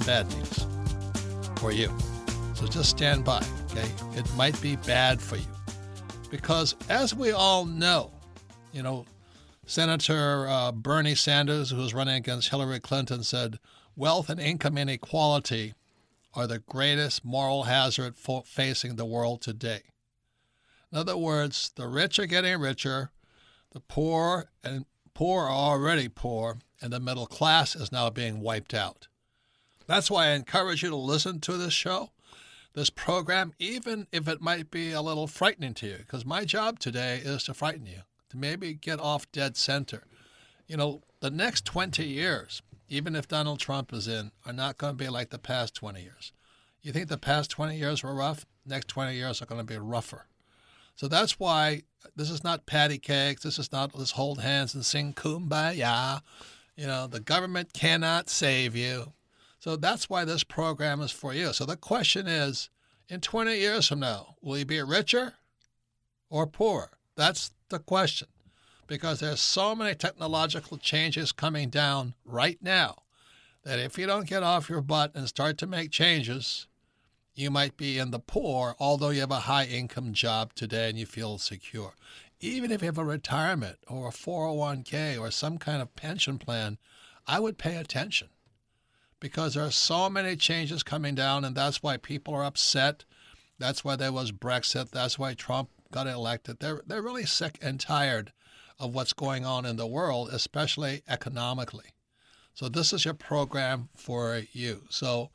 Bad news for you. So just stand by, okay? It might be bad for you. Because as we all know, you know, Senator uh, Bernie Sanders, who was running against Hillary Clinton, said wealth and income inequality are the greatest moral hazard facing the world today. In other words, the rich are getting richer, the poor and poor are already poor, and the middle class is now being wiped out. That's why I encourage you to listen to this show, this program, even if it might be a little frightening to you, because my job today is to frighten you, to maybe get off dead center. You know, the next 20 years, even if Donald Trump is in, are not going to be like the past 20 years. You think the past 20 years were rough? Next 20 years are going to be rougher. So that's why uh, this is not patty cakes. This is not let's hold hands and sing kumbaya. You know, the government cannot save you. So that's why this program is for you. So the question is in 20 years from now, will you be richer or poorer? That's the question. Because there's so many technological changes coming down right now that if you don't get off your butt and start to make changes, you might be in the poor, although you have a high income job today and you feel secure. Even if you have a retirement or a 401k or some kind of pension plan, I would pay attention because there are so many changes coming down, and that's why people are upset. That's why there was Brexit. That's why Trump got elected. They're they're really sick and tired of what's going on in the world, especially economically. So this is your program for you. So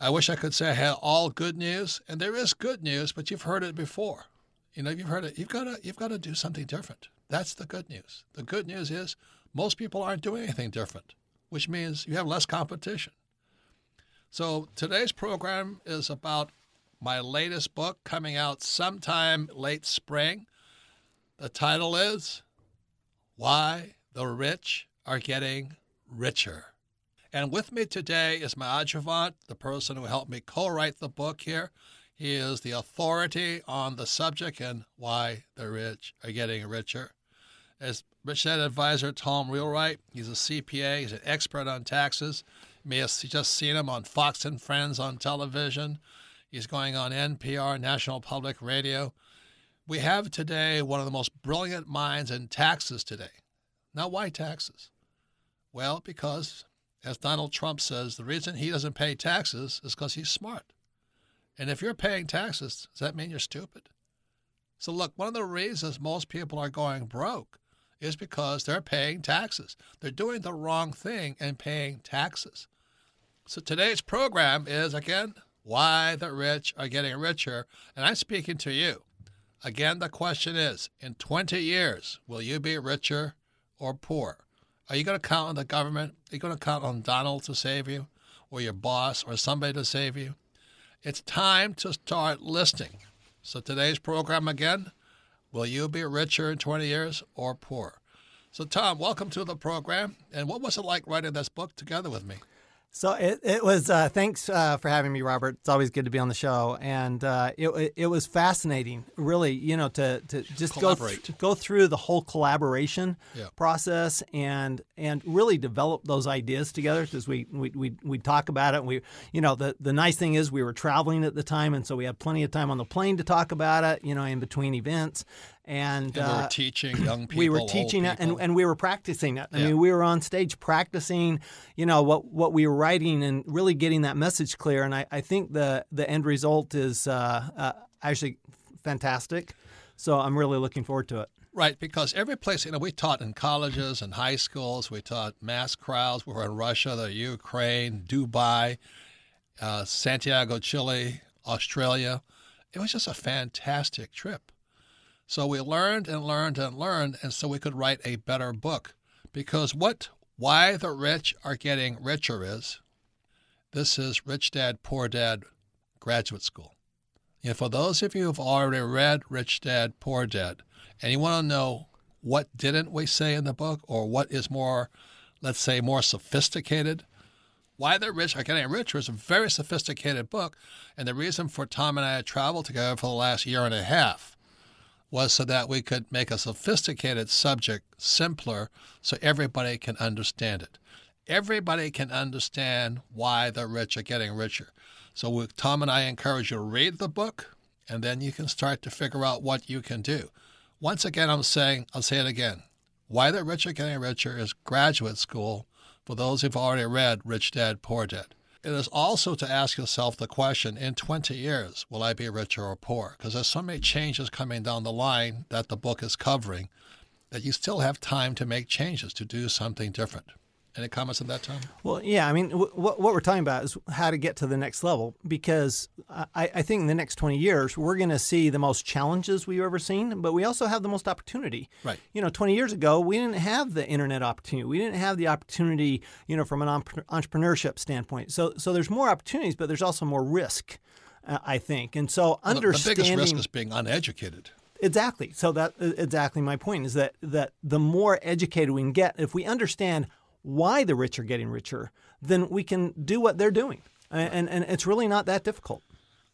I wish I could say I had all good news, and there is good news, but you've heard it before. You know, you've heard it. You've got to you've got to do something different. That's the good news. The good news is most people aren't doing anything different which means you have less competition. So today's program is about my latest book coming out sometime late spring. The title is Why the Rich Are Getting Richer. And with me today is my adjuvant, the person who helped me co write the book here. He is the authority on the subject and why the rich are getting richer. As Rich Dad Advisor Tom Wheelwright. He's a CPA. He's an expert on taxes. You may have just seen him on Fox and Friends on television. He's going on NPR, National Public Radio. We have today one of the most brilliant minds in taxes today. Now, why taxes? Well, because, as Donald Trump says, the reason he doesn't pay taxes is because he's smart. And if you're paying taxes, does that mean you're stupid? So, look, one of the reasons most people are going broke is because they're paying taxes. They're doing the wrong thing and paying taxes. So today's program is again why the rich are getting richer, and I'm speaking to you. Again, the question is in 20 years, will you be richer or poor? Are you going to count on the government? Are you going to count on Donald to save you, or your boss, or somebody to save you? It's time to start listening. So today's program again Will you be richer in 20 years or poor? So, Tom, welcome to the program. And what was it like writing this book together with me? So it, it was. Uh, thanks uh, for having me, Robert. It's always good to be on the show, and uh, it, it was fascinating, really. You know, to, to just go th- go through the whole collaboration yeah. process and and really develop those ideas together because we we we we talk about it. we you know the the nice thing is we were traveling at the time, and so we had plenty of time on the plane to talk about it. You know, in between events, and, and we were uh, teaching young people. We were teaching it, and, and we were practicing it. I yeah. mean, we were on stage practicing, you know, what what we were writing and really getting that message clear. And I, I think the the end result is uh, uh, actually fantastic. So I'm really looking forward to it. Right, because every place, you know, we taught in colleges and high schools, we taught mass crowds. We were in Russia, the Ukraine, Dubai, uh, Santiago, Chile, Australia. It was just a fantastic trip. So we learned and learned and learned, and so we could write a better book. Because what why the rich are getting richer is this is Rich Dad Poor Dad Graduate School. And for those of you who've already read Rich Dad Poor Dad, and you want to know what didn't we say in the book, or what is more, let's say, more sophisticated, why the Rich Are Getting Richer is a very sophisticated book. And the reason for Tom and I had traveled together for the last year and a half was so that we could make a sophisticated subject simpler so everybody can understand it. Everybody can understand why the rich are getting richer. So we, Tom and I encourage you to read the book, and then you can start to figure out what you can do. Once again, I'm saying, I'll say it again. Why the Rich Are Getting Richer is graduate school for those who've already read Rich Dad, Poor Dad. It is also to ask yourself the question in 20 years, will I be richer or poor? Because there's so many changes coming down the line that the book is covering that you still have time to make changes to do something different. Any comments on that, Tom? Well, yeah. I mean, w- what we're talking about is how to get to the next level because I, I think in the next 20 years, we're going to see the most challenges we've ever seen, but we also have the most opportunity. Right. You know, 20 years ago, we didn't have the internet opportunity. We didn't have the opportunity, you know, from an entrepreneurship standpoint. So, so there's more opportunities, but there's also more risk, uh, I think. And so well, understanding. The biggest risk is being uneducated. Exactly. So that exactly my point is that that the more educated we can get, if we understand why the rich are getting richer, then we can do what they're doing. And, and it's really not that difficult.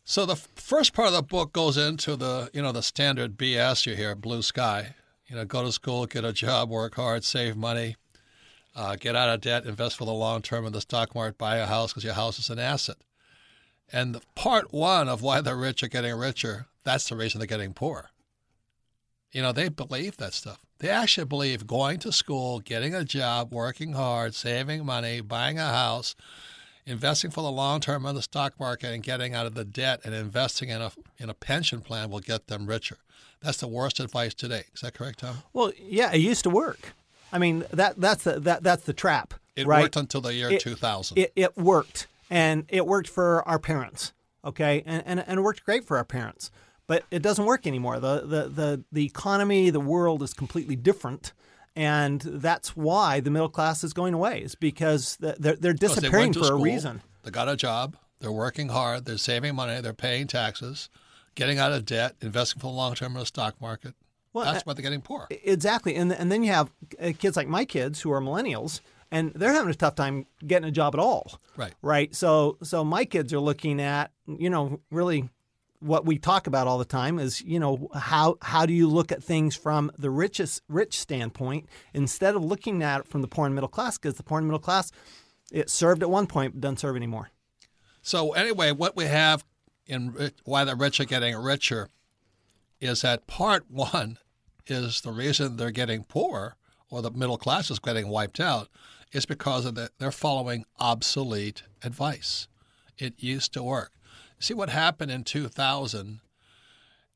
So the first part of the book goes into the you know the standard BS you hear, blue sky. You know, go to school, get a job, work hard, save money, uh, get out of debt, invest for the long term in the stock market, buy a house because your house is an asset. And the part one of why the rich are getting richer, that's the reason they're getting poor. You know, they believe that stuff. They actually believe going to school, getting a job, working hard, saving money, buying a house, investing for the long term in the stock market, and getting out of the debt and investing in a in a pension plan will get them richer. That's the worst advice today. Is that correct, Tom? Well, yeah, it used to work. I mean, that that's the that that's the trap. It right? worked until the year it, 2000. It, it worked, and it worked for our parents. Okay, and, and and it worked great for our parents but it doesn't work anymore. The, the, the, the economy, the world is completely different. And that's why the middle class is going away, is because they're, they're disappearing for school, a reason. They got a job, they're working hard, they're saving money, they're paying taxes, getting out of debt, investing for the long term in the stock market. Well, that's why they're getting poor. Exactly. And, and then you have uh, kids like my kids who are millennials and they're having a tough time getting a job at all. Right. Right. So so my kids are looking at, you know, really what we talk about all the time is you know how how do you look at things from the richest rich standpoint instead of looking at it from the poor and middle class? Because the poor and middle class it served at one point but doesn't serve anymore. So anyway what we have in why the rich are getting richer is that part one is the reason they're getting poor or the middle class is getting wiped out is because of the, they're following obsolete advice. It used to work See, what happened in 2000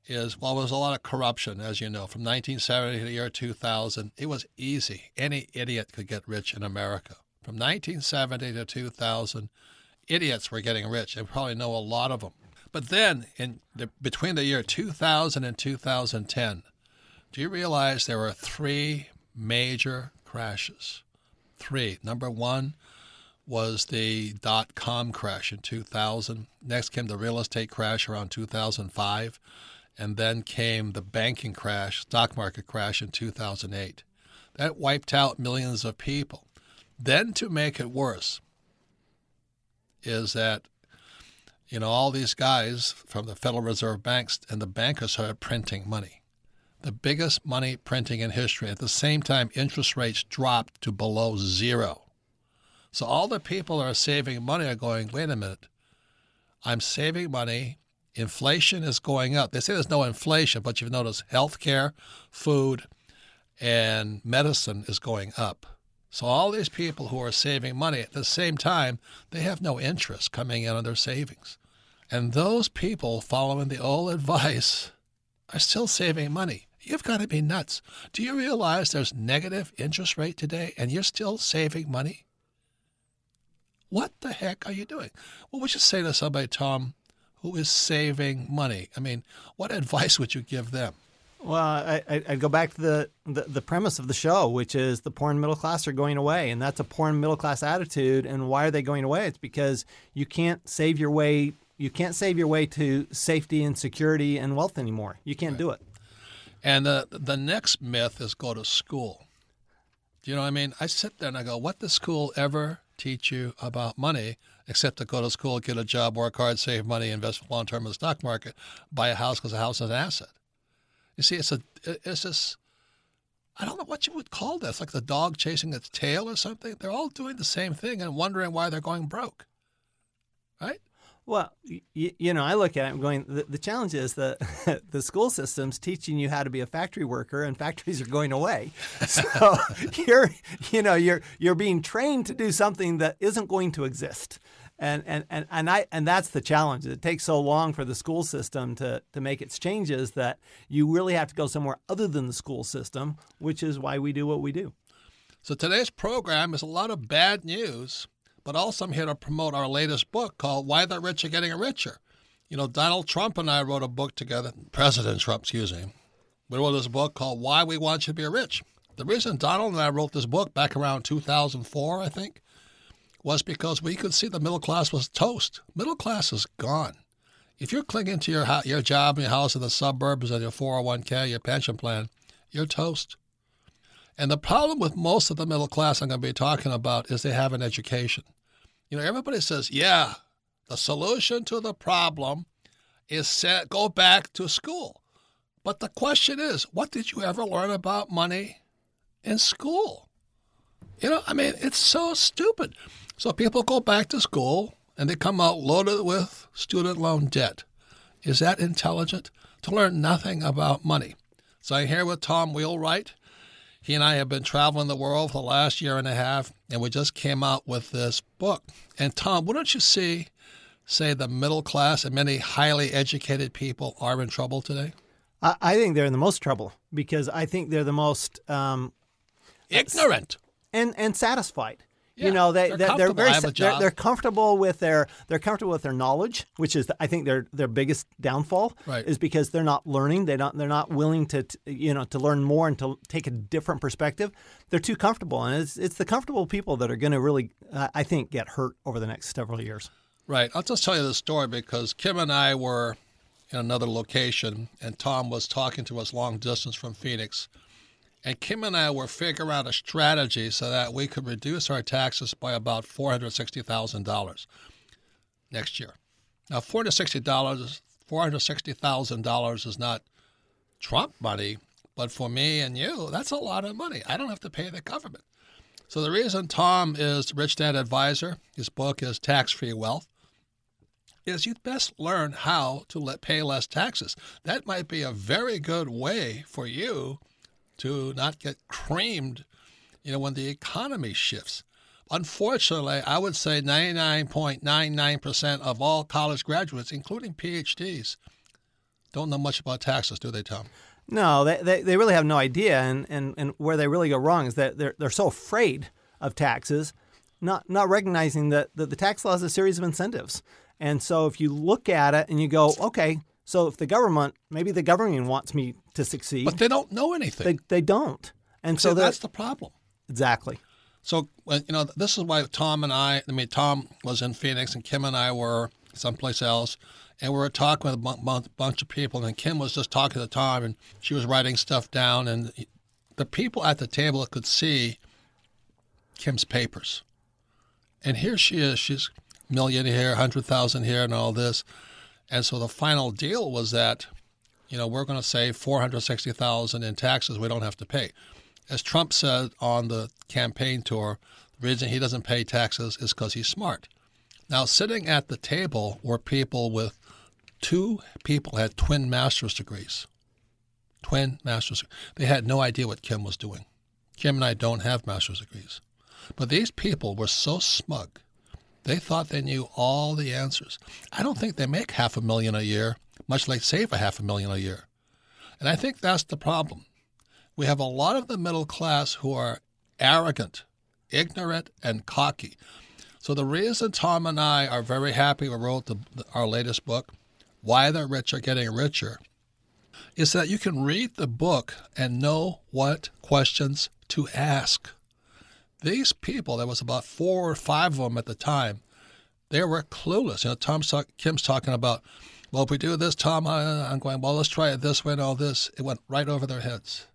is, well, there was a lot of corruption, as you know. From 1970 to the year 2000, it was easy. Any idiot could get rich in America. From 1970 to 2000, idiots were getting rich. You probably know a lot of them. But then, in the, between the year 2000 and 2010, do you realize there were three major crashes? Three. Number one, was the dot com crash in 2000. Next came the real estate crash around 2005. And then came the banking crash, stock market crash in 2008. That wiped out millions of people. Then, to make it worse, is that you know all these guys from the Federal Reserve banks and the bankers started printing money, the biggest money printing in history. At the same time, interest rates dropped to below zero. So all the people that are saving money are going, wait a minute, I'm saving money. Inflation is going up. They say there's no inflation, but you've noticed healthcare, food, and medicine is going up. So all these people who are saving money at the same time, they have no interest coming in on their savings. And those people following the old advice are still saving money. You've got to be nuts. Do you realize there's negative interest rate today and you're still saving money? What the heck are you doing? What would you say to somebody, Tom, who is saving money? I mean, what advice would you give them? Well, I, would go back to the, the, the premise of the show, which is the poor and middle class are going away, and that's a poor and middle class attitude. And why are they going away? It's because you can't save your way. You can't save your way to safety and security and wealth anymore. You can't right. do it. And the the next myth is go to school. Do you know what I mean? I sit there and I go, what does school ever teach you about money except to go to school, get a job, work hard, save money, invest long term in the stock market, buy a house because a house is an asset. You see, it's a it's this. I don't know what you would call this, like the dog chasing its tail or something. They're all doing the same thing and wondering why they're going broke, right? Well, you, you know, I look at it. I'm going. The, the challenge is that the school system's teaching you how to be a factory worker, and factories are going away. So you're, you know, you're you're being trained to do something that isn't going to exist and and and and I and that's the challenge. It takes so long for the school system to to make its changes that you really have to go somewhere other than the school system, which is why we do what we do. So today's program is a lot of bad news, but also I'm here to promote our latest book called Why the Rich Are Getting Richer. You know, Donald Trump and I wrote a book together. President Trump, excuse me. We wrote this book called Why We Want You to Be Rich. The reason Donald and I wrote this book back around 2004, I think, was because we could see the middle class was toast. Middle class is gone. If you're clinging to your your job, your house in the suburbs, and your 401k, your pension plan, you're toast. And the problem with most of the middle class I'm going to be talking about is they have an education. You know, everybody says, yeah, the solution to the problem is set, go back to school. But the question is, what did you ever learn about money in school? You know, I mean, it's so stupid. So people go back to school and they come out loaded with student loan debt. Is that intelligent? To learn nothing about money. So I'm here with Tom Wheelwright. He and I have been traveling the world for the last year and a half, and we just came out with this book. And Tom, wouldn't you see, say, the middle class and many highly educated people are in trouble today? I think they're in the most trouble because I think they're the most um, ignorant and and satisfied. Yeah, you know, they they're, they're very they're, they're, comfortable with their they're comfortable with their knowledge, which is I think their their biggest downfall right. is because they're not learning. They don't they're not willing to you know to learn more and to take a different perspective. They're too comfortable, and it's it's the comfortable people that are going to really uh, I think get hurt over the next several years. Right. I'll just tell you the story because Kim and I were in another location, and Tom was talking to us long distance from Phoenix and Kim and I were figuring out a strategy so that we could reduce our taxes by about $460,000 next year. Now, $460, $460,000 is not Trump money, but for me and you, that's a lot of money. I don't have to pay the government. So the reason Tom is Rich Dad Advisor, his book is Tax Free Wealth, is you'd best learn how to let, pay less taxes. That might be a very good way for you to not get creamed, you know, when the economy shifts. Unfortunately, I would say 99.99% of all college graduates, including PhDs, don't know much about taxes, do they, Tom? No, they, they, they really have no idea. And, and, and where they really go wrong is that they're, they're so afraid of taxes, not, not recognizing that, that the tax law is a series of incentives. And so if you look at it and you go, okay, so if the government, maybe the government wants me to succeed, but they don't know anything. They, they don't, and so that's the problem. Exactly. So you know, this is why Tom and I. I mean, Tom was in Phoenix, and Kim and I were someplace else, and we were talking with a bunch of people. And Kim was just talking to Tom, and she was writing stuff down, and the people at the table could see Kim's papers. And here she is. She's million here, hundred thousand here, and all this. And so the final deal was that, you know, we're going to save 460,000 in taxes we don't have to pay. As Trump said on the campaign tour, the reason he doesn't pay taxes is because he's smart. Now, sitting at the table were people with two people had twin master's degrees. Twin master's. They had no idea what Kim was doing. Kim and I don't have master's degrees. But these people were so smug they thought they knew all the answers. I don't think they make half a million a year, much like save a half a million a year. And I think that's the problem. We have a lot of the middle class who are arrogant, ignorant, and cocky. So the reason Tom and I are very happy we wrote the, our latest book, Why the Rich Are Getting Richer, is that you can read the book and know what questions to ask. These people, there was about four or five of them at the time, they were clueless. You know, talk, Kim's talking about, well, if we do this, Tom, I'm going, well, let's try it this way and all this. It went right over their heads.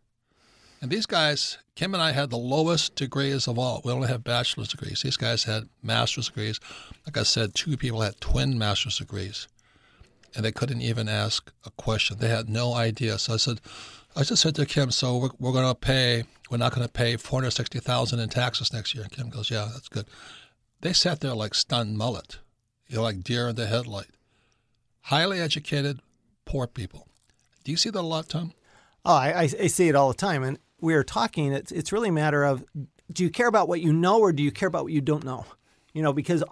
And these guys, Kim and I had the lowest degrees of all. We only have bachelor's degrees. These guys had master's degrees. Like I said, two people had twin master's degrees. And they couldn't even ask a question. They had no idea. So I said, I just said to Kim, so we're, we're going to pay, we're not going to pay 460000 in taxes next year. And Kim goes, yeah, that's good. They sat there like stunned mullet, you know, like deer in the headlight. Highly educated, poor people. Do you see that a lot, Tom? Oh, I, I see it all the time. And we are talking, it's, it's really a matter of do you care about what you know or do you care about what you don't know? You know, because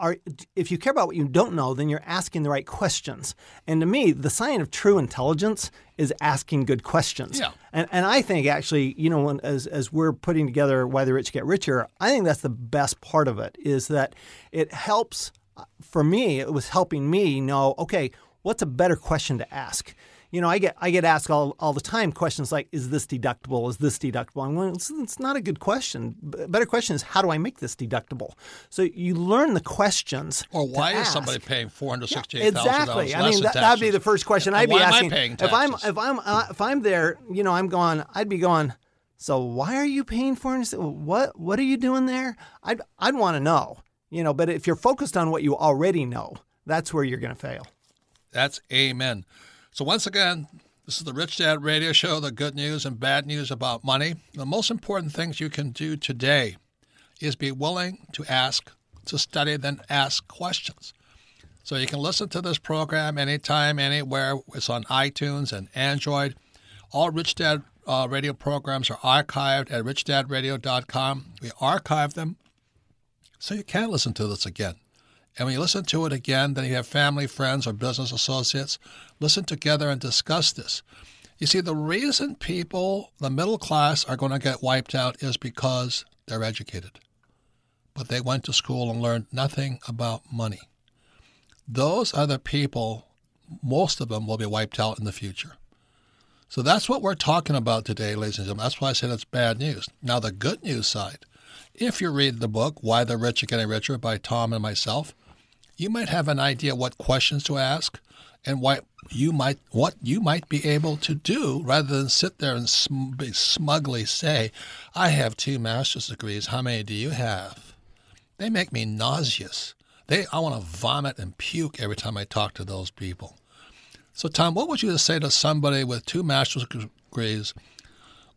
if you care about what you don't know, then you're asking the right questions. And to me, the sign of true intelligence is asking good questions. Yeah. And, and I think actually, you know, when, as, as we're putting together Why the Rich Get Richer, I think that's the best part of it is that it helps, uh, for me, it was helping me know, okay, what's a better question to ask? You know, I get I get asked all, all the time questions like, "Is this deductible? Is this deductible?" I'm going, it's, it's not a good question. A better question is, how do I make this deductible? So you learn the questions. Or why is ask. somebody paying four hundred sixty-eight thousand yeah, exactly. I mean, that would be the first question and I'd be asking. if I'm if I'm uh, if I'm there, you know, I'm going. I'd be going. So why are you paying for it? What what are you doing there? I'd I'd want to know. You know, but if you're focused on what you already know, that's where you're going to fail. That's amen. So once again, this is the Rich Dad Radio Show, the good news and bad news about money. The most important things you can do today is be willing to ask, to study, then ask questions. So you can listen to this program anytime, anywhere. It's on iTunes and Android. All Rich Dad uh, radio programs are archived at richdadradio.com. We archive them so you can listen to this again. And when you listen to it again, then you have family, friends, or business associates listen together and discuss this. You see, the reason people, the middle class, are going to get wiped out is because they're educated. But they went to school and learned nothing about money. Those are the people, most of them will be wiped out in the future. So that's what we're talking about today, ladies and gentlemen. That's why I said it's bad news. Now, the good news side if you read the book, Why the Rich Are Getting Richer by Tom and myself, you might have an idea what questions to ask and what you might what you might be able to do rather than sit there and sm- smugly say, "I have two master's degrees. How many do you have?" They make me nauseous. They I want to vomit and puke every time I talk to those people. So, Tom, what would you say to somebody with two master's degrees,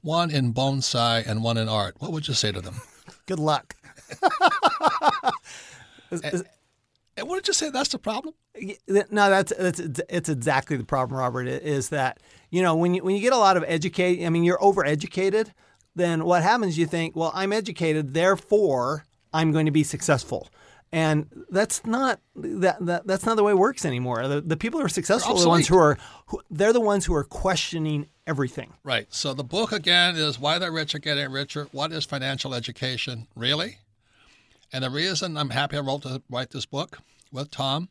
one in bonsai and one in art? What would you say to them? Good luck. is, and what did you say? That's the problem. No, that's, that's it's exactly the problem, Robert. Is that you know when you when you get a lot of educate, I mean, you're overeducated. Then what happens? You think, well, I'm educated, therefore I'm going to be successful. And that's not that, that that's not the way it works anymore. The, the people who are successful are the ones who are who, they're the ones who are questioning everything. Right. So the book again is Why the Rich Are Getting Richer. What is financial education really? And the reason I'm happy I wrote to write this book with Tom,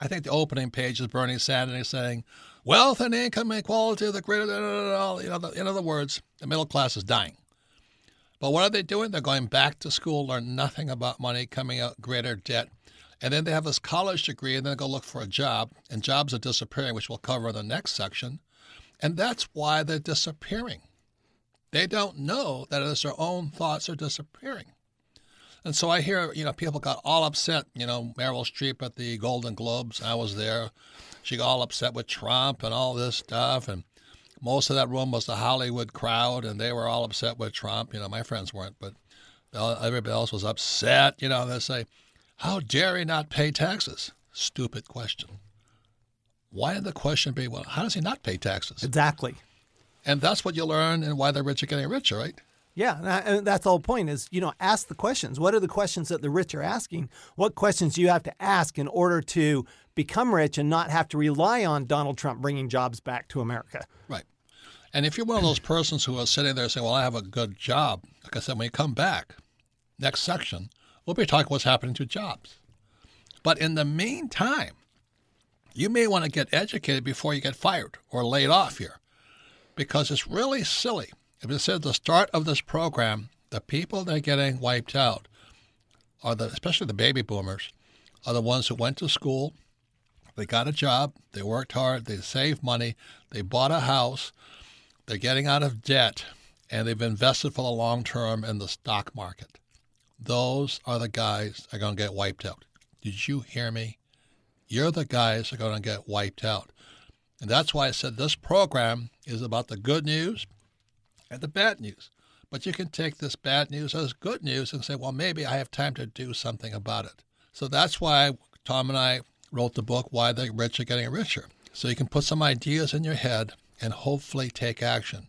I think the opening page is Bernie Sanders saying, "Wealth and income equality, the greater you know." In other words, the middle class is dying. But what are they doing? They're going back to school, learn nothing about money, coming out greater debt, and then they have this college degree, and then they go look for a job, and jobs are disappearing, which we'll cover in the next section, and that's why they're disappearing. They don't know that it's their own thoughts are disappearing. And so I hear, you know, people got all upset. You know, Meryl Streep at the Golden Globes, I was there. She got all upset with Trump and all this stuff. And most of that room was the Hollywood crowd, and they were all upset with Trump. You know, my friends weren't, but everybody else was upset. You know, they say, How dare he not pay taxes? Stupid question. Why did the question be, Well, how does he not pay taxes? Exactly. And that's what you learn and why the rich are getting richer, right? Yeah, and that's the whole point is, you know, ask the questions. What are the questions that the rich are asking? What questions do you have to ask in order to become rich and not have to rely on Donald Trump bringing jobs back to America? Right. And if you're one of those persons who are sitting there saying, Well, I have a good job, like I said, when you come back, next section, we'll be talking what's happening to jobs. But in the meantime, you may want to get educated before you get fired or laid off here because it's really silly. If it said the start of this program, the people that are getting wiped out are the, especially the baby boomers, are the ones who went to school, they got a job, they worked hard, they saved money, they bought a house, they're getting out of debt, and they've invested for the long term in the stock market. Those are the guys that are going to get wiped out. Did you hear me? You're the guys that are going to get wiped out. And that's why I said this program is about the good news and the bad news. But you can take this bad news as good news and say, well, maybe I have time to do something about it. So that's why Tom and I wrote the book, Why the Rich Are Getting Richer. So you can put some ideas in your head and hopefully take action.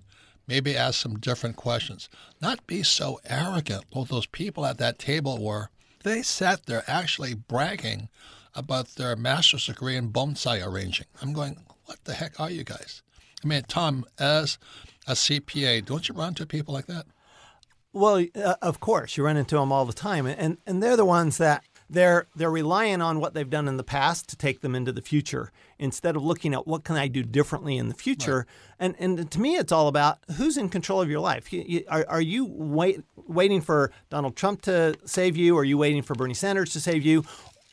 Maybe ask some different questions. Not be so arrogant. Well, those people at that table were. They sat there actually bragging about their master's degree in bonsai arranging. I'm going, what the heck are you guys? I mean, Tom, as a CPA, don't you run into people like that? Well, uh, of course, you run into them all the time, and and they're the ones that they're they're relying on what they've done in the past to take them into the future instead of looking at what can I do differently in the future. Right. And and to me, it's all about who's in control of your life. You, you, are are you wait, waiting for Donald Trump to save you? Are you waiting for Bernie Sanders to save you?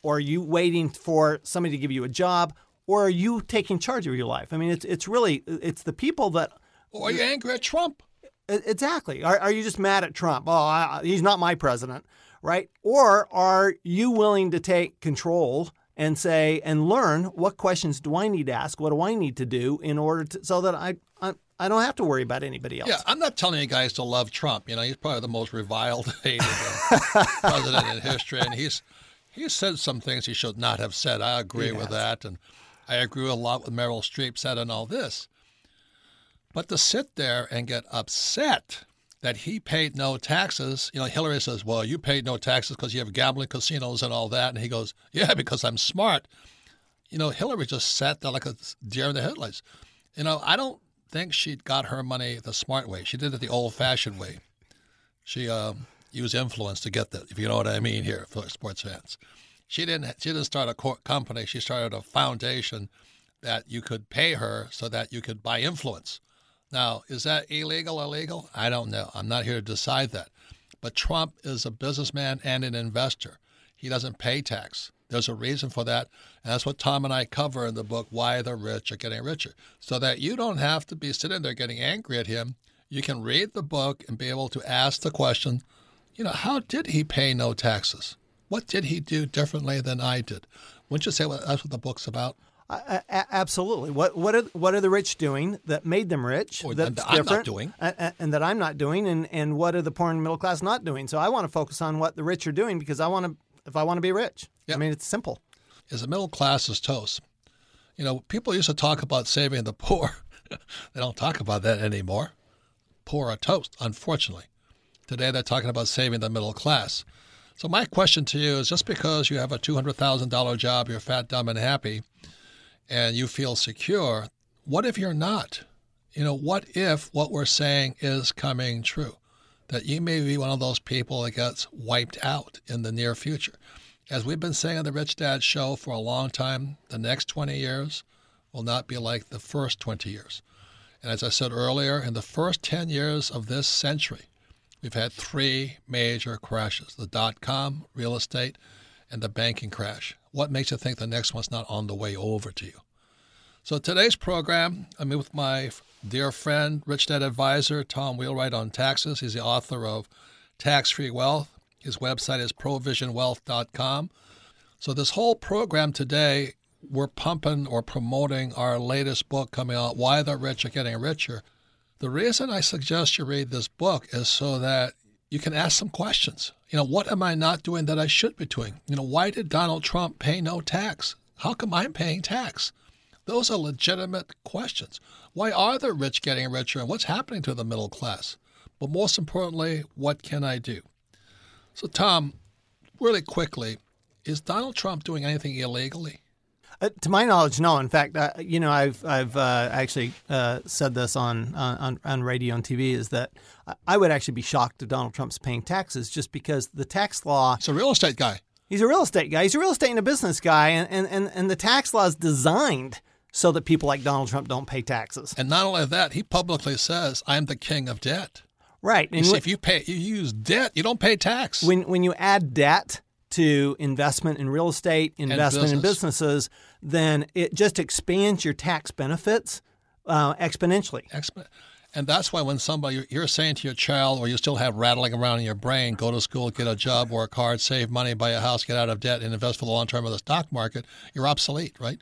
Or are you waiting for somebody to give you a job? Or are you taking charge of your life? I mean, it's it's really it's the people that. Or are you angry at Trump? Exactly. Are, are you just mad at Trump? Oh, I, he's not my president right? Or are you willing to take control and say and learn what questions do I need to ask? What do I need to do in order to so that I I, I don't have to worry about anybody else. Yeah, I'm not telling you guys to love Trump. You know, he's probably the most reviled, hated uh, president in history, and he's he's said some things he should not have said. I agree with that, and I agree a lot with Meryl Streep said and all this. But to sit there and get upset that he paid no taxes. You know, Hillary says, "Well, you paid no taxes because you have gambling casinos and all that," and he goes, "Yeah, because I'm smart." You know, Hillary just sat there like a deer in the headlights. You know, I don't think she got her money the smart way. She did it the old-fashioned way. She uh, used influence to get that, if you know what I mean here for sports fans. She didn't. She didn't start a court company. She started a foundation that you could pay her so that you could buy influence. Now, is that illegal or legal? I don't know. I'm not here to decide that. But Trump is a businessman and an investor. He doesn't pay tax. There's a reason for that. And that's what Tom and I cover in the book, Why the Rich Are Getting Richer. So that you don't have to be sitting there getting angry at him. You can read the book and be able to ask the question, you know, how did he pay no taxes? What did he do differently than I did? Wouldn't you say well, that's what the book's about? Uh, absolutely. What what are what are the rich doing that made them rich? Or that's I'm different, doing, and, and, that I'm not doing, and and what are the poor and middle class not doing? So I want to focus on what the rich are doing because I want to. If I want to be rich, yep. I mean it's simple. Is the middle class is toast. You know, people used to talk about saving the poor. they don't talk about that anymore. Poor are toast, unfortunately. Today they're talking about saving the middle class. So my question to you is: just because you have a two hundred thousand dollar job, you're fat, dumb, and happy and you feel secure, what if you're not? You know, what if what we're saying is coming true? That you may be one of those people that gets wiped out in the near future. As we've been saying on the Rich Dad Show for a long time, the next 20 years will not be like the first 20 years. And as I said earlier, in the first 10 years of this century, we've had three major crashes the dot com, real estate, and the banking crash. What makes you think the next one's not on the way over to you? So today's program, I'm with my dear friend, Rich Dad Advisor, Tom Wheelwright on taxes. He's the author of Tax Free Wealth. His website is provisionwealth.com. So this whole program today, we're pumping or promoting our latest book coming out, Why the Rich Are Getting Richer. The reason I suggest you read this book is so that you can ask some questions. You know, what am I not doing that I should be doing? You know, why did Donald Trump pay no tax? How come I'm paying tax? Those are legitimate questions. Why are the rich getting richer and what's happening to the middle class? But most importantly, what can I do? So, Tom, really quickly, is Donald Trump doing anything illegally? Uh, to my knowledge, no. In fact, uh, you know, I've I've uh, actually uh, said this on, on on radio and TV is that I would actually be shocked if Donald Trump's paying taxes just because the tax law. He's a real estate guy. He's a real estate guy. He's a real estate and a business guy, and and and, and the tax law is designed so that people like Donald Trump don't pay taxes. And not only that, he publicly says, "I'm the king of debt." Right. And see, if you pay, you use debt, you don't pay tax. When when you add debt to investment in real estate, investment business. in businesses, then it just expands your tax benefits uh, exponentially. Expo- and that's why when somebody you're saying to your child, or you still have rattling around in your brain, go to school, get a job, work hard, save money, buy a house, get out of debt, and invest for the long term of the stock market, you're obsolete, right?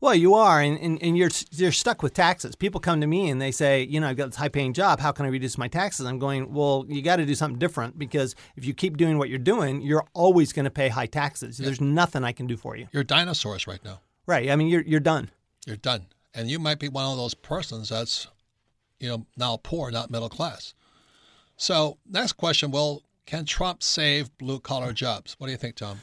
Well, you are, and, and, and, you're you're stuck with taxes. People come to me and they say, you know, I've got this high paying job. How can I reduce my taxes? I'm going, well, you got to do something different because if you keep doing what you're doing, you're always going to pay high taxes. Yeah. There's nothing I can do for you. You're dinosaurs right now. Right. I mean, you're you're done. You're done, and you might be one of those persons that's, you know, now poor, not middle class. So, next question: Well, can Trump save blue collar jobs? What do you think, Tom?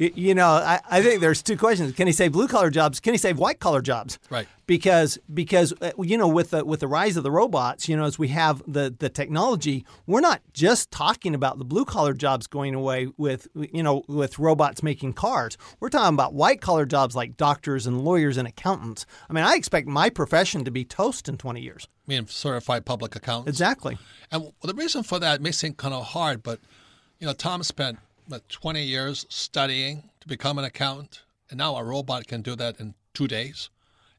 You know, I, I think there's two questions. Can he save blue collar jobs? Can he save white collar jobs? Right. Because because uh, you know with the with the rise of the robots, you know, as we have the the technology, we're not just talking about the blue collar jobs going away with you know with robots making cars. We're talking about white collar jobs like doctors and lawyers and accountants. I mean, I expect my profession to be toast in 20 years. I mean, certified public accountants. Exactly. And the reason for that may seem kind of hard, but you know, Tom spent 20 years studying to become an accountant, and now a robot can do that in two days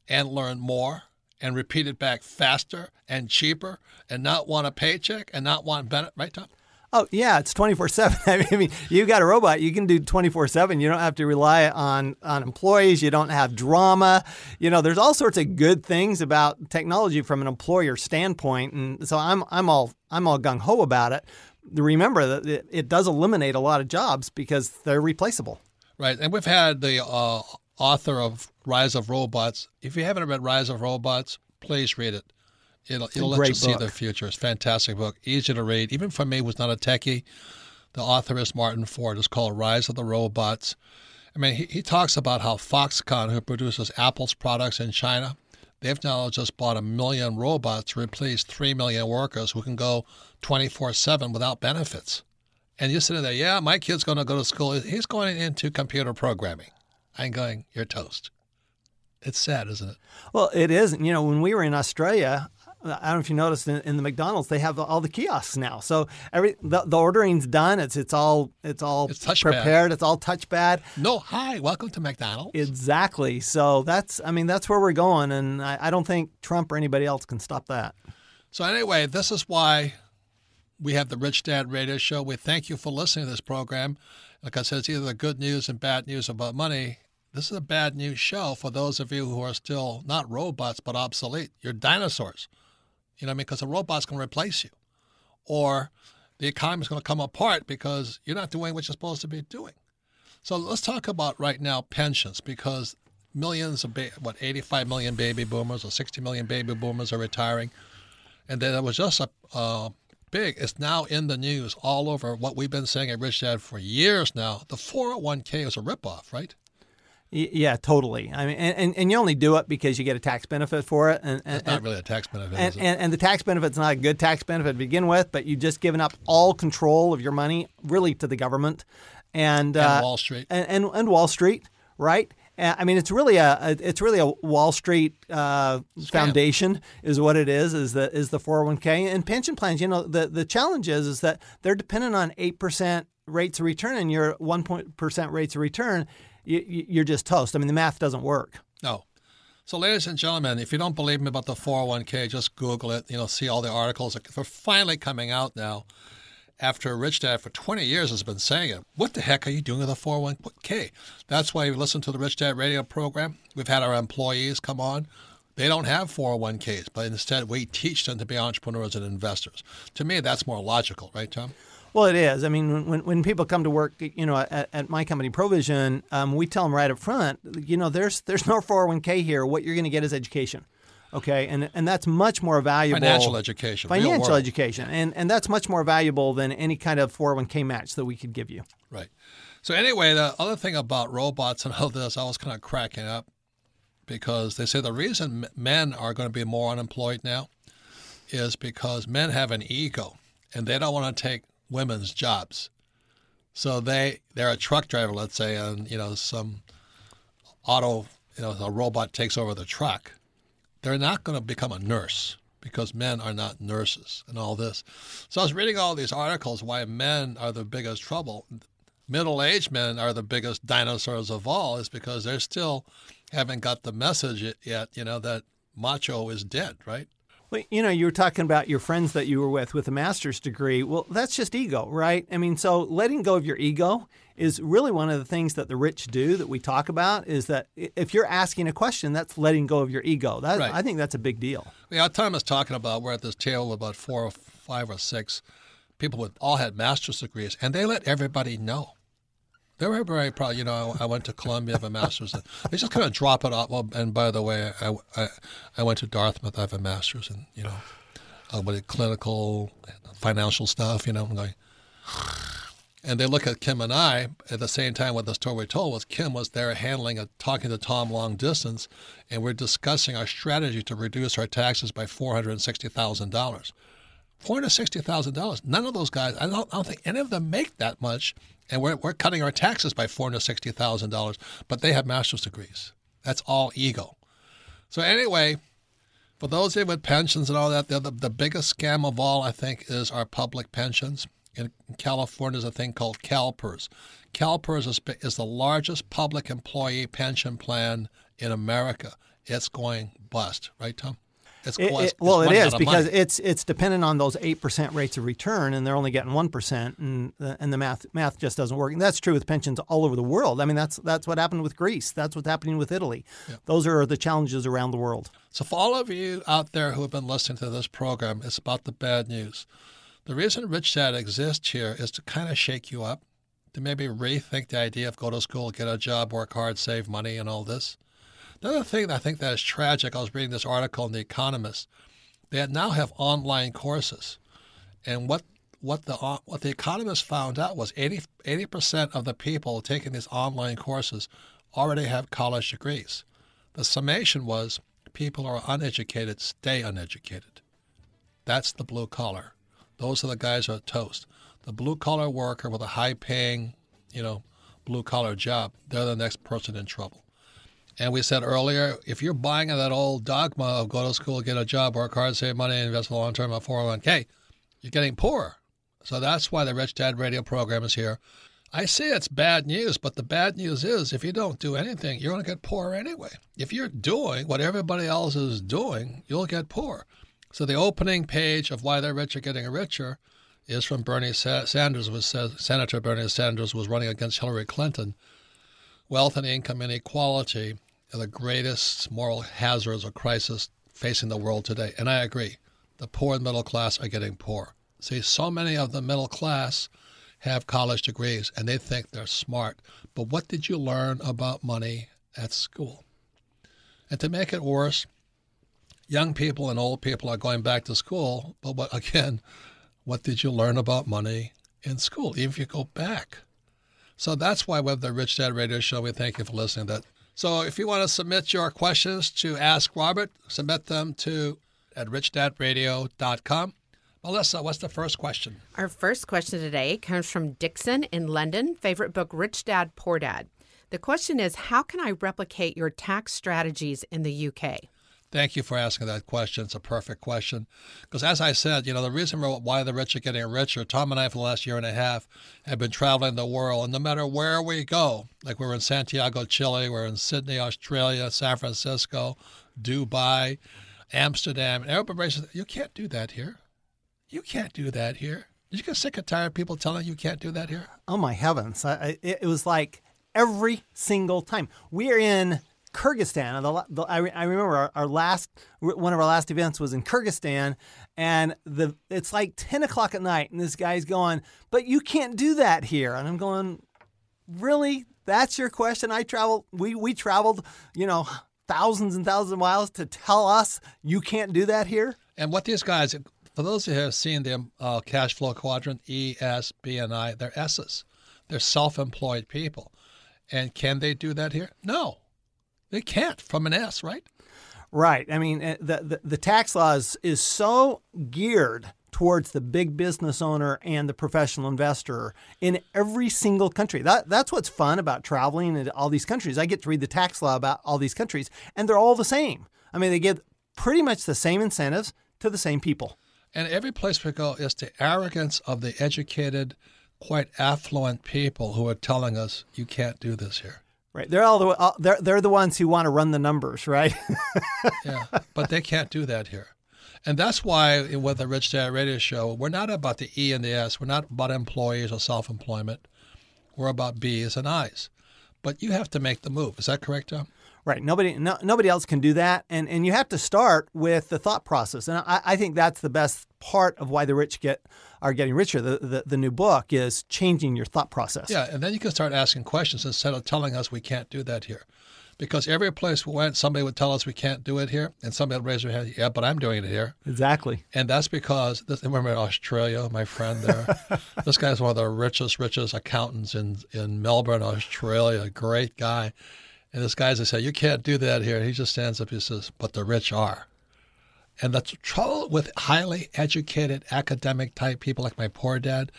and learn more and repeat it back faster and cheaper and not want a paycheck and not want benefit, right, Tom? Oh yeah, it's twenty four seven. I mean, you got a robot, you can do twenty four seven. You don't have to rely on on employees. You don't have drama. You know, there's all sorts of good things about technology from an employer standpoint, and so I'm I'm all I'm all gung ho about it remember that it, it, does eliminate a lot of jobs because they're replaceable. Right. And we've had the uh, author of Rise of Robots. If you haven't read Rise of Robots, please read it. It'll, it'll let you book. see the future. It's a fantastic book, easy to read. Even for me, who's not a techie, the author is Martin Ford. It's called Rise of the Robots. I mean, he, he talks about how Foxconn, who produces Apple's products in China, They've now just bought a million robots to replace 3 million workers who can go 24 7 without benefits. And you're sitting there, yeah, my kid's going to go to school. He's going into computer programming. I'm going, you're toast. It's sad, isn't it? Well, it is. You know, when we were in Australia, I don't know if you noticed in, in, the McDonald's they have all the kiosks now. So every the, the ordering's done. It's it's all it's all it's prepared. It's all touchpad. No, hi, welcome to McDonald's. Exactly. So that's I mean that's where we're going, and I, I don't think Trump or anybody else can stop that. So anyway, this is why we have the Rich Dad Radio Show. We thank you for listening to this program. Like I said, it's either the good news and bad news about money. This is a bad news show for those of you who are still not robots but obsolete. You're dinosaurs. You know what I mean? Because a robot's going to replace you. Or the economy's going to come apart because you're not doing what you're supposed to be doing. So let's talk about right now pensions because millions of, ba- what, 85 million baby boomers or 60 million baby boomers are retiring. And then there was just a uh, big, it's now in the news all over what we've been saying at Rich Dad for years now. The 401k is a ripoff, right? Yeah, totally. I mean, and, and you only do it because you get a tax benefit for it. And, and it's not really a tax benefit. And, and, and, the tax benefit's not a good tax benefit to begin with, but you've just given up all control of your money, really, to the government and, uh, Wall Street and, and, and Wall Street, right? I mean, it's really a it's really a Wall Street uh, foundation, is what it is. Is the is the 401k and pension plans? You know, the the challenge is is that they're dependent on eight percent rates of return, and your one percent rates of return you're just toast. I mean, the math doesn't work. No. So, ladies and gentlemen, if you don't believe me about the 401k, just Google it. You know, see all the articles. They're finally coming out now. After Rich Dad for 20 years has been saying it, what the heck are you doing with a 401k? That's why you listen to the Rich Dad radio program. We've had our employees come on. They don't have 401ks, but instead we teach them to be entrepreneurs and investors. To me, that's more logical, right, Tom? Well, it is. I mean, when, when people come to work, you know, at, at my company, Provision, um, we tell them right up front, you know, there's there's no 401k here. What you're going to get is education. Okay, and and that's much more valuable. Financial education. Financial education, and and that's much more valuable than any kind of 401k match that we could give you. Right. So anyway, the other thing about robots and all this, I was kind of cracking up. because they say the reason men are going to be more unemployed now is because men have an ego and they don't want to take women's jobs. So they they're a truck driver, let's say, and you know some auto, you know, a robot takes over the truck. They're not going to become a nurse because men are not nurses and all this. So I was reading all these articles why men are the biggest trouble. Middle-aged men are the biggest dinosaurs of all is because they're still haven't got the message yet, you know, that macho is dead, right? Well, you know, you were talking about your friends that you were with with a master's degree. Well, that's just ego, right? I mean, so letting go of your ego is really one of the things that the rich do that we talk about is that if you're asking a question, that's letting go of your ego. That, right. I think that's a big deal. Yeah, Tom is talking about we're at this table about four or five or six people with all had master's degrees, and they let everybody know. They were very proud. You know, I, I went to Columbia for a master's. In, They just kind of drop it off. Well, and by the way, I, I, I went to Dartmouth. I have a master's in, you know, uh, what clinical, financial stuff. You know, I'm going. And they look at Kim and I at the same time. What the story we told was Kim was there handling a talking to Tom long distance, and we're discussing our strategy to reduce our taxes by four hundred and sixty thousand dollars. Four hundred sixty thousand dollars. None of those guys. I don't, I don't think any of them make that much and we're, we're cutting our taxes by $460,000, but they have master's degrees. That's all ego. So, anyway, for those of you with pensions and all that, the, the biggest scam of all, I think, is our public pensions. In California, there's a thing called CalPERS. CalPERS is, is the largest public employee pension plan in America. It's going bust, right, Tom? It's, it, it, well, it is because money. it's it's dependent on those eight percent rates of return, and they're only getting one percent, and the, and the math math just doesn't work. And that's true with pensions all over the world. I mean, that's that's what happened with Greece. That's what's happening with Italy. Yeah. Those are the challenges around the world. So, for all of you out there who have been listening to this program, it's about the bad news. The reason Rich Dad exists here is to kind of shake you up, to maybe rethink the idea of go to school, get a job, work hard, save money, and all this. Another thing I think that is tragic, I was reading this article in The Economist. They now have online courses. And what what the uh, what the economists found out was 80 percent of the people taking these online courses already have college degrees. The summation was people are uneducated stay uneducated. That's the blue collar. Those are the guys who are toast. The blue collar worker with a high paying, you know, blue collar job, they're the next person in trouble. And we said earlier, if you're buying that old dogma of go to school, get a job, work hard, save money, invest in the long term on 401k, you're getting poorer. So that's why the Rich Dad Radio program is here. I say it's bad news, but the bad news is if you don't do anything, you're going to get poor anyway. If you're doing what everybody else is doing, you'll get poor. So the opening page of Why the Rich Are Getting Richer is from Bernie Sanders, was Senator Bernie Sanders was running against Hillary Clinton wealth and income inequality are the greatest moral hazards or crisis facing the world today. And I agree. The poor and middle class are getting poor. See, so many of the middle class have college degrees and they think they're smart. But what did you learn about money at school? And to make it worse, young people and old people are going back to school. But what, again, what did you learn about money in school, even if you go back? So that's why have the Rich Dad Radio Show. We thank you for listening that. So if you want to submit your questions to Ask Robert, submit them to at richdadradio.com. Melissa, what's the first question? Our first question today comes from Dixon in London. Favorite book, Rich Dad, Poor Dad. The question is How can I replicate your tax strategies in the UK? Thank you for asking that question. It's a perfect question. Because as I said, you know, the reason why the rich are getting richer, Tom and I for the last year and a half have been traveling the world. And no matter where we go, like we're in Santiago, Chile, we're in Sydney, Australia, San Francisco, Dubai, Amsterdam, and everybody says, you can't do that here. You can't do that here. Did you get sick and tired of people telling you can't do that here? Oh, my heavens. I, it was like every single time. We are in Kyrgyzstan. The, the, I, I, remember our, our, last one of our last events was in Kyrgyzstan, and the it's like ten o'clock at night, and this guy's going, "But you can't do that here," and I'm going, "Really? That's your question?" I traveled. We we traveled, you know, thousands and thousands of miles to tell us you can't do that here. And what these guys, for those who have seen the uh, cash flow quadrant, E, S, B, and I, they're S's. They're self-employed people. And can they do that here? No. They can't from an S, right? Right. I mean, eh, the, the, the tax laws is so geared towards the big business owner and the professional investor in every single country. That that's what's fun about traveling in all these countries. I get to read the tax law about all these countries, and they're all the same. I mean, they give pretty much the same incentives to the same people. And every place we go is the arrogance of the educated, quite affluent people who are telling us you can't do this here. Right. They're all the they're they're the ones who want to run the numbers, right? yeah, but they can't do that here. And that's why with the Rich Dad Radio Show, we're not about the E and the S. We're not about employees or self-employment. We're about B's and I's. But you have to make the move. Is that correct, Tom? Right. Nobody, no, nobody else can do that, and and you have to start with the thought process. And I, I think that's the best part of why the rich get are getting richer. The, the the new book is changing your thought process. Yeah, and then you can start asking questions instead of telling us we can't do that here, because every place we went, somebody would tell us we can't do it here, and somebody would raise their hand, yeah, but I'm doing it here. Exactly. And that's because this, remember Australia, my friend there. this guy's one of the richest, richest accountants in in Melbourne, Australia. Great guy and this guy's, I say, you can't do that here. And He just stands up and says, but the rich are. And the trouble with highly educated academic type people like my poor dad,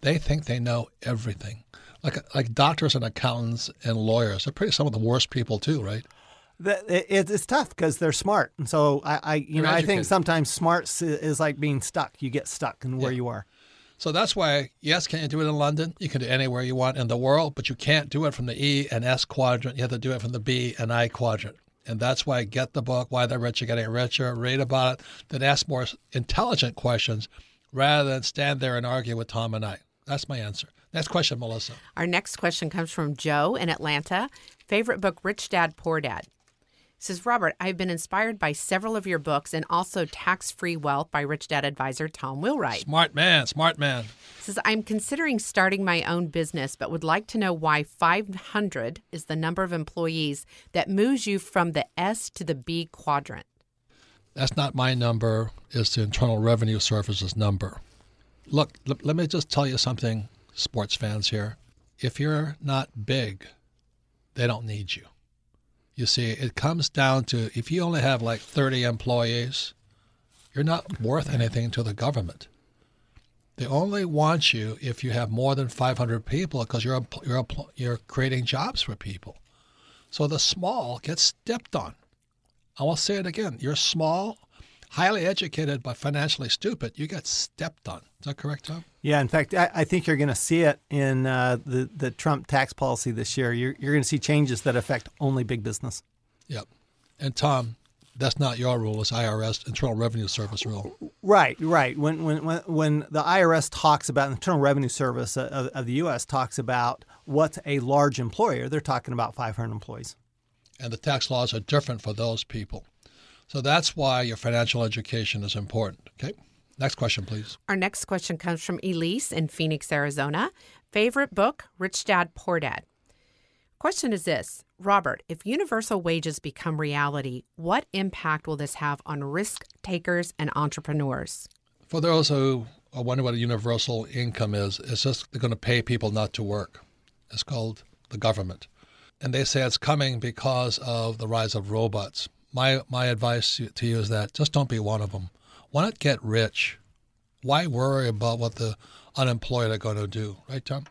they think they know everything. Like like doctors and accountants and lawyers, they're pretty some of the worst people too, right? It's tough because they're smart, and so I, I you they're know, educated. I think sometimes smart is like being stuck. You get stuck in where yeah. you are. So that's why, yes, can you do it in London? You can do it anywhere you want in the world, but you can't do it from the E and S quadrant. You have to do it from the B and I quadrant. And that's why I get the book, Why the Rich Are Getting Richer, read about it, then ask more intelligent questions rather than stand there and argue with Tom and I. That's my answer. Next question, Melissa. Our next question comes from Joe in Atlanta. Favorite book, Rich Dad, Poor Dad says, Robert, I've been inspired by several of your books and also Tax Free Wealth by Rich Dad advisor Tom Wheelwright. Smart man, smart man. Says, I'm considering starting my own business, but would like to know why 500 is the number of employees that moves you from the S to the B quadrant. That's not my number, it's the Internal Revenue Service's number. Look, l- let me just tell you something, sports fans here. If you're not big, they don't need you. You see, it comes down to if you only have like 30 employees, you're not worth anything to the government. They only want you if you have more than 500 people because you're you're you're creating jobs for people. So the small get stepped on. I will say it again. You're small, highly educated but financially stupid. You get stepped on. Is that correct, Tom? Yeah, in fact, I, I think you're going to see it in uh, the the Trump tax policy this year. You're you're going to see changes that affect only big business. Yep. And Tom, that's not your rule. It's IRS Internal Revenue Service rule. Right, right. When when when, when the IRS talks about Internal Revenue Service of, of the U.S. talks about what's a large employer, they're talking about 500 employees. And the tax laws are different for those people. So that's why your financial education is important. Okay. Next question, please. Our next question comes from Elise in Phoenix, Arizona. Favorite book, Rich Dad, Poor Dad. Question is this Robert, if universal wages become reality, what impact will this have on risk takers and entrepreneurs? For those who are wondering what a universal income is, it's just they're going to pay people not to work. It's called the government. And they say it's coming because of the rise of robots. My, my advice to you is that just don't be one of them. Why not get rich? Why worry about what the unemployed are going to do? Right, Tom?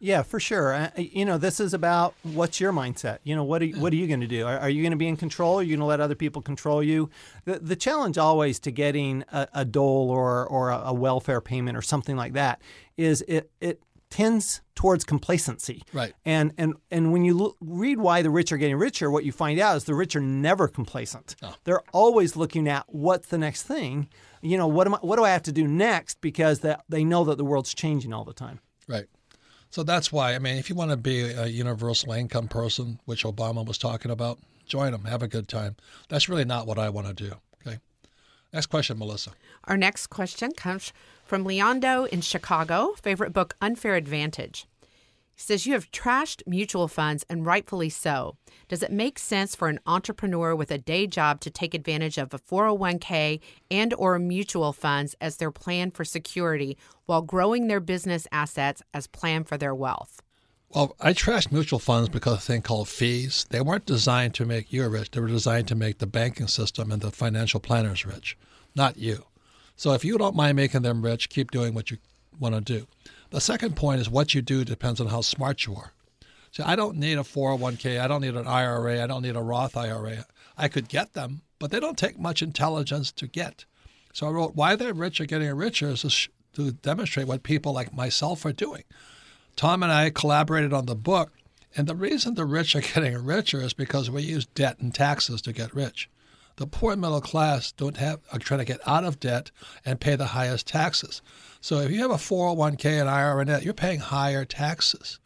Yeah, for sure. Uh, you know, this is about what's your mindset. You know, what are you, what are you going to do? Are, are you going to be in control? Are you going to let other people control you? The the challenge always to getting a, a dole or or a, a, welfare payment or something like that is it it tends towards complacency. Right. And and and when you look, read why the rich are getting richer, what you find out is the rich are never complacent. Oh. They're always looking at what's the next thing. You know, what am I, what do I have to do next because that they know that the world's changing all the time. Right. So that's why, I mean, if you want to be a universal income person, which Obama was talking about, join them, have a good time. That's really not what I want to do. Next question, Melissa. Our next question comes from Leondo in Chicago. Favorite book, Unfair Advantage. He says, You have trashed mutual funds, and rightfully so. Does it make sense for an entrepreneur with a day job to take advantage of a 401k and or mutual funds as their plan for security while growing their business assets as plan for their wealth? Well, I trashed mutual funds because of a thing called fees. They weren't designed to make you rich. They were designed to make the banking system and the financial planners rich, not you. So if you don't mind making them rich, keep doing what you want to do. The second point is what you do depends on how smart you are. See, I don't need a 401k. I don't need an IRA. I don't need a Roth IRA. I could get them, but they don't take much intelligence to get. So I wrote Why They're Rich Are Getting Richer is to demonstrate what people like myself are doing. Tom and I collaborated on the book, and the reason the rich are getting richer is because we use debt and taxes to get rich. The poor middle class don't have are trying to get out of debt and pay the highest taxes. So if you have a 401k and IRA, net, you're paying higher taxes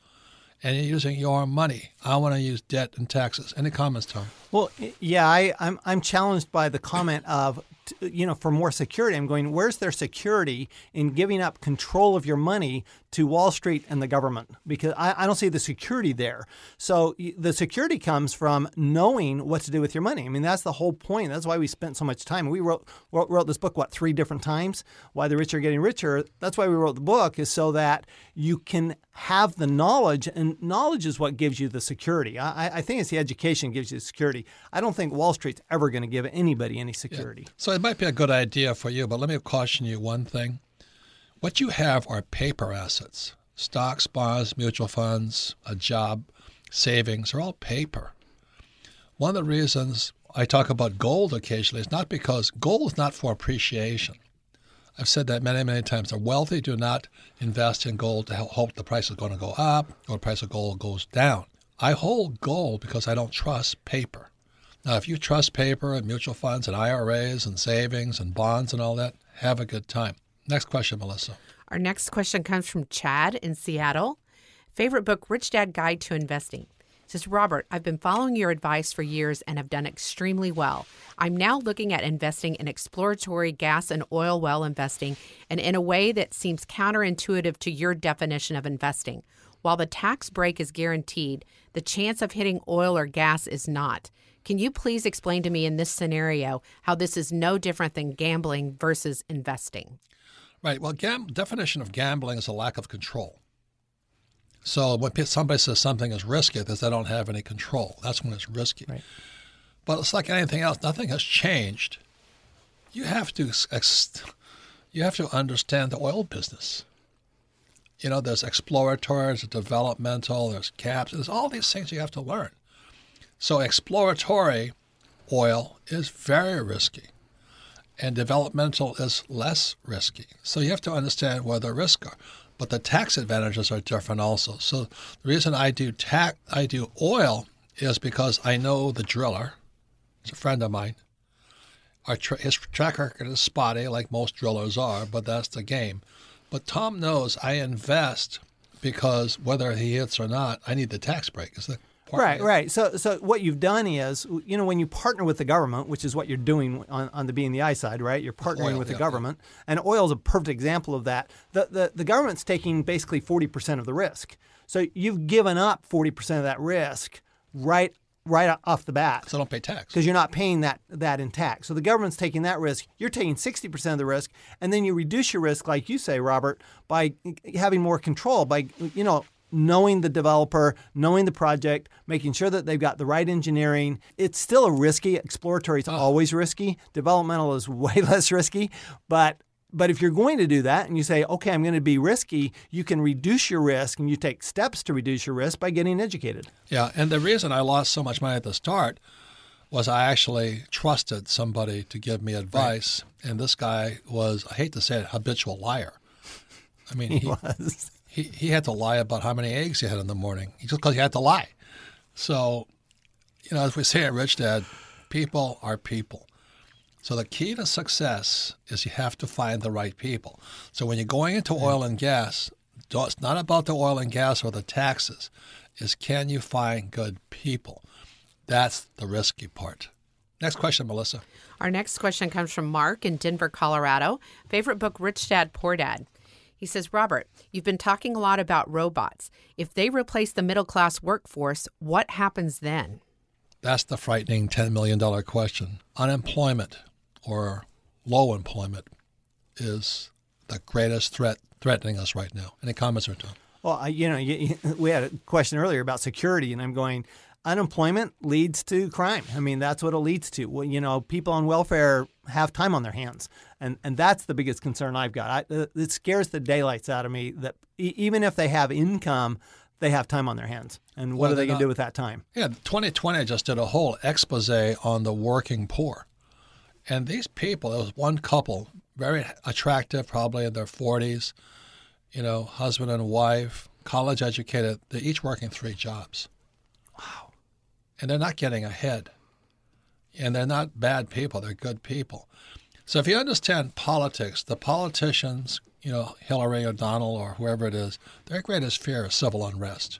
and you're using your money. I want to use debt and taxes. Any comments, Tom? Well, yeah, I, I'm I'm challenged by the comment of you know, for more security. I'm going, where's their security in giving up control of your money to Wall Street and the government? Because I, I, don't see the security there. So the security comes from knowing what to do with your money. I mean, that's the whole point. That's why we spent so much time. We wrote, wrote, wrote this book, what, three different times? Why the rich are getting richer. That's why we wrote the book, is so that you can have the knowledge, and knowledge is what gives you the security. I, I think it's the education gives you the security. I don't think Wall Street's ever going to give anybody any security. Yeah. So it might be a good idea for you, but let me caution you one thing. What you have are paper assets stocks, bonds, mutual funds, a job, savings are all paper. One of the reasons I talk about gold occasionally is not because gold is not for appreciation. I've said that many, many times. The wealthy do not invest in gold to hope the price is going to go up or the price of gold goes down. I hold gold because I don't trust paper. Now, if you trust paper and mutual funds and IRAs and savings and bonds and all that, have a good time. Next question, Melissa. Our next question comes from Chad in Seattle. Favorite book, Rich Dad Guide to Investing. says, Robert, I've been following your advice for years and have done extremely well. I'm now looking at investing in exploratory gas and oil well investing and in a way that seems counterintuitive to your definition of investing. While the tax break is guaranteed, the chance of hitting oil or gas is not. Can you please explain to me in this scenario how this is no different than gambling versus investing? Right. Well, gam- definition of gambling is a lack of control. So when somebody says something is risky, because they don't have any control. That's when it's risky. Right. But it's like anything else. Nothing has changed. You have to ex- you have to understand the oil business. You know, there's exploratory, there's developmental, there's caps. There's all these things you have to learn. So exploratory oil is very risky, and developmental is less risky. So you have to understand where the risks are. But the tax advantages are different also. So the reason I do tax, I do oil is because I know the driller. It's a friend of mine. Tra- his track record is spotty, like most drillers are, but that's the game. But Tom knows I invest because whether he hits or not, I need the tax break. Right, right. So, so what you've done is, you know, when you partner with the government, which is what you're doing on, on the B and I side, right? You're partnering oil, with the government, yeah. and oil is a perfect example of that. The, the the government's taking basically forty percent of the risk. So you've given up forty percent of that risk right right off the bat. So don't pay tax because you're not paying that that in tax. So the government's taking that risk. You're taking 60% of the risk, and then you reduce your risk, like you say, Robert, by having more control. By you know knowing the developer, knowing the project, making sure that they've got the right engineering. It's still a risky. Exploratory is oh. always risky. Developmental is way less risky, but but if you're going to do that and you say, okay, I'm going to be risky, you can reduce your risk and you take steps to reduce your risk by getting educated. Yeah. And the reason I lost so much money at the start was I actually trusted somebody to give me advice. Right. And this guy was, I hate to say it, habitual liar. I mean, he, he was he, he had to lie about how many eggs he had in the morning just because he had to lie. So, you know, as we say at Rich Dad, people are people. So the key to success is you have to find the right people. So when you're going into oil and gas, it's not about the oil and gas or the taxes. Is can you find good people? That's the risky part. Next question, Melissa. Our next question comes from Mark in Denver, Colorado. Favorite book, Rich Dad, Poor Dad. He says, Robert, you've been talking a lot about robots. If they replace the middle class workforce, what happens then? That's the frightening $10 million question. Unemployment or low employment is the greatest threat threatening us right now. Any comments or Tom? Well, I, you know, you, we had a question earlier about security, and I'm going. Unemployment leads to crime. I mean, that's what it leads to. Well, you know, people on welfare have time on their hands, and and that's the biggest concern I've got. I, uh, it scares the daylights out of me that even if they have income, they have time on their hands. And what well, are they going to do with that time? Yeah, 20/20 just did a whole expose on the working poor. And these people, there was one couple, very attractive, probably in their 40s, you know, husband and wife, college educated. They're each working three jobs. Wow. And they're not getting ahead. And they're not bad people, they're good people. So if you understand politics, the politicians you know, Hillary or Donald or whoever it is, their greatest fear is civil unrest.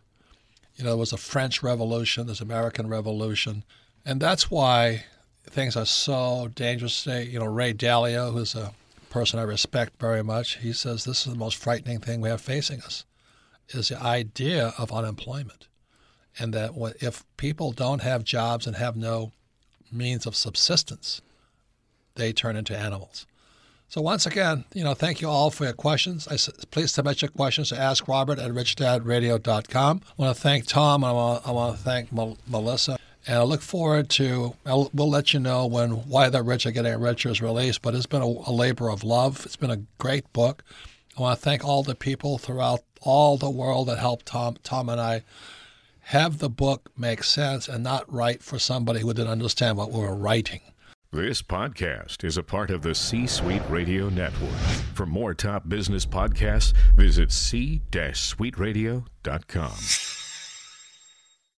You know, there was a French Revolution, there's American Revolution, and that's why things are so dangerous today. You know, Ray Dalio, who's a person I respect very much, he says this is the most frightening thing we have facing us, is the idea of unemployment, and that if people don't have jobs and have no means of subsistence, they turn into animals. So once again, you know, thank you all for your questions. I, please submit your questions to AskRobert at richdadradio.com. I want to thank Tom. I want, I want to thank Melissa. And I look forward to, I'll, we'll let you know when Why the Rich Are Getting Richer is released, but it's been a, a labor of love. It's been a great book. I want to thank all the people throughout all the world that helped Tom, Tom and I have the book make sense and not write for somebody who didn't understand what we were writing. This podcast is a part of the C Suite Radio Network. For more top business podcasts, visit c-suiteradio.com.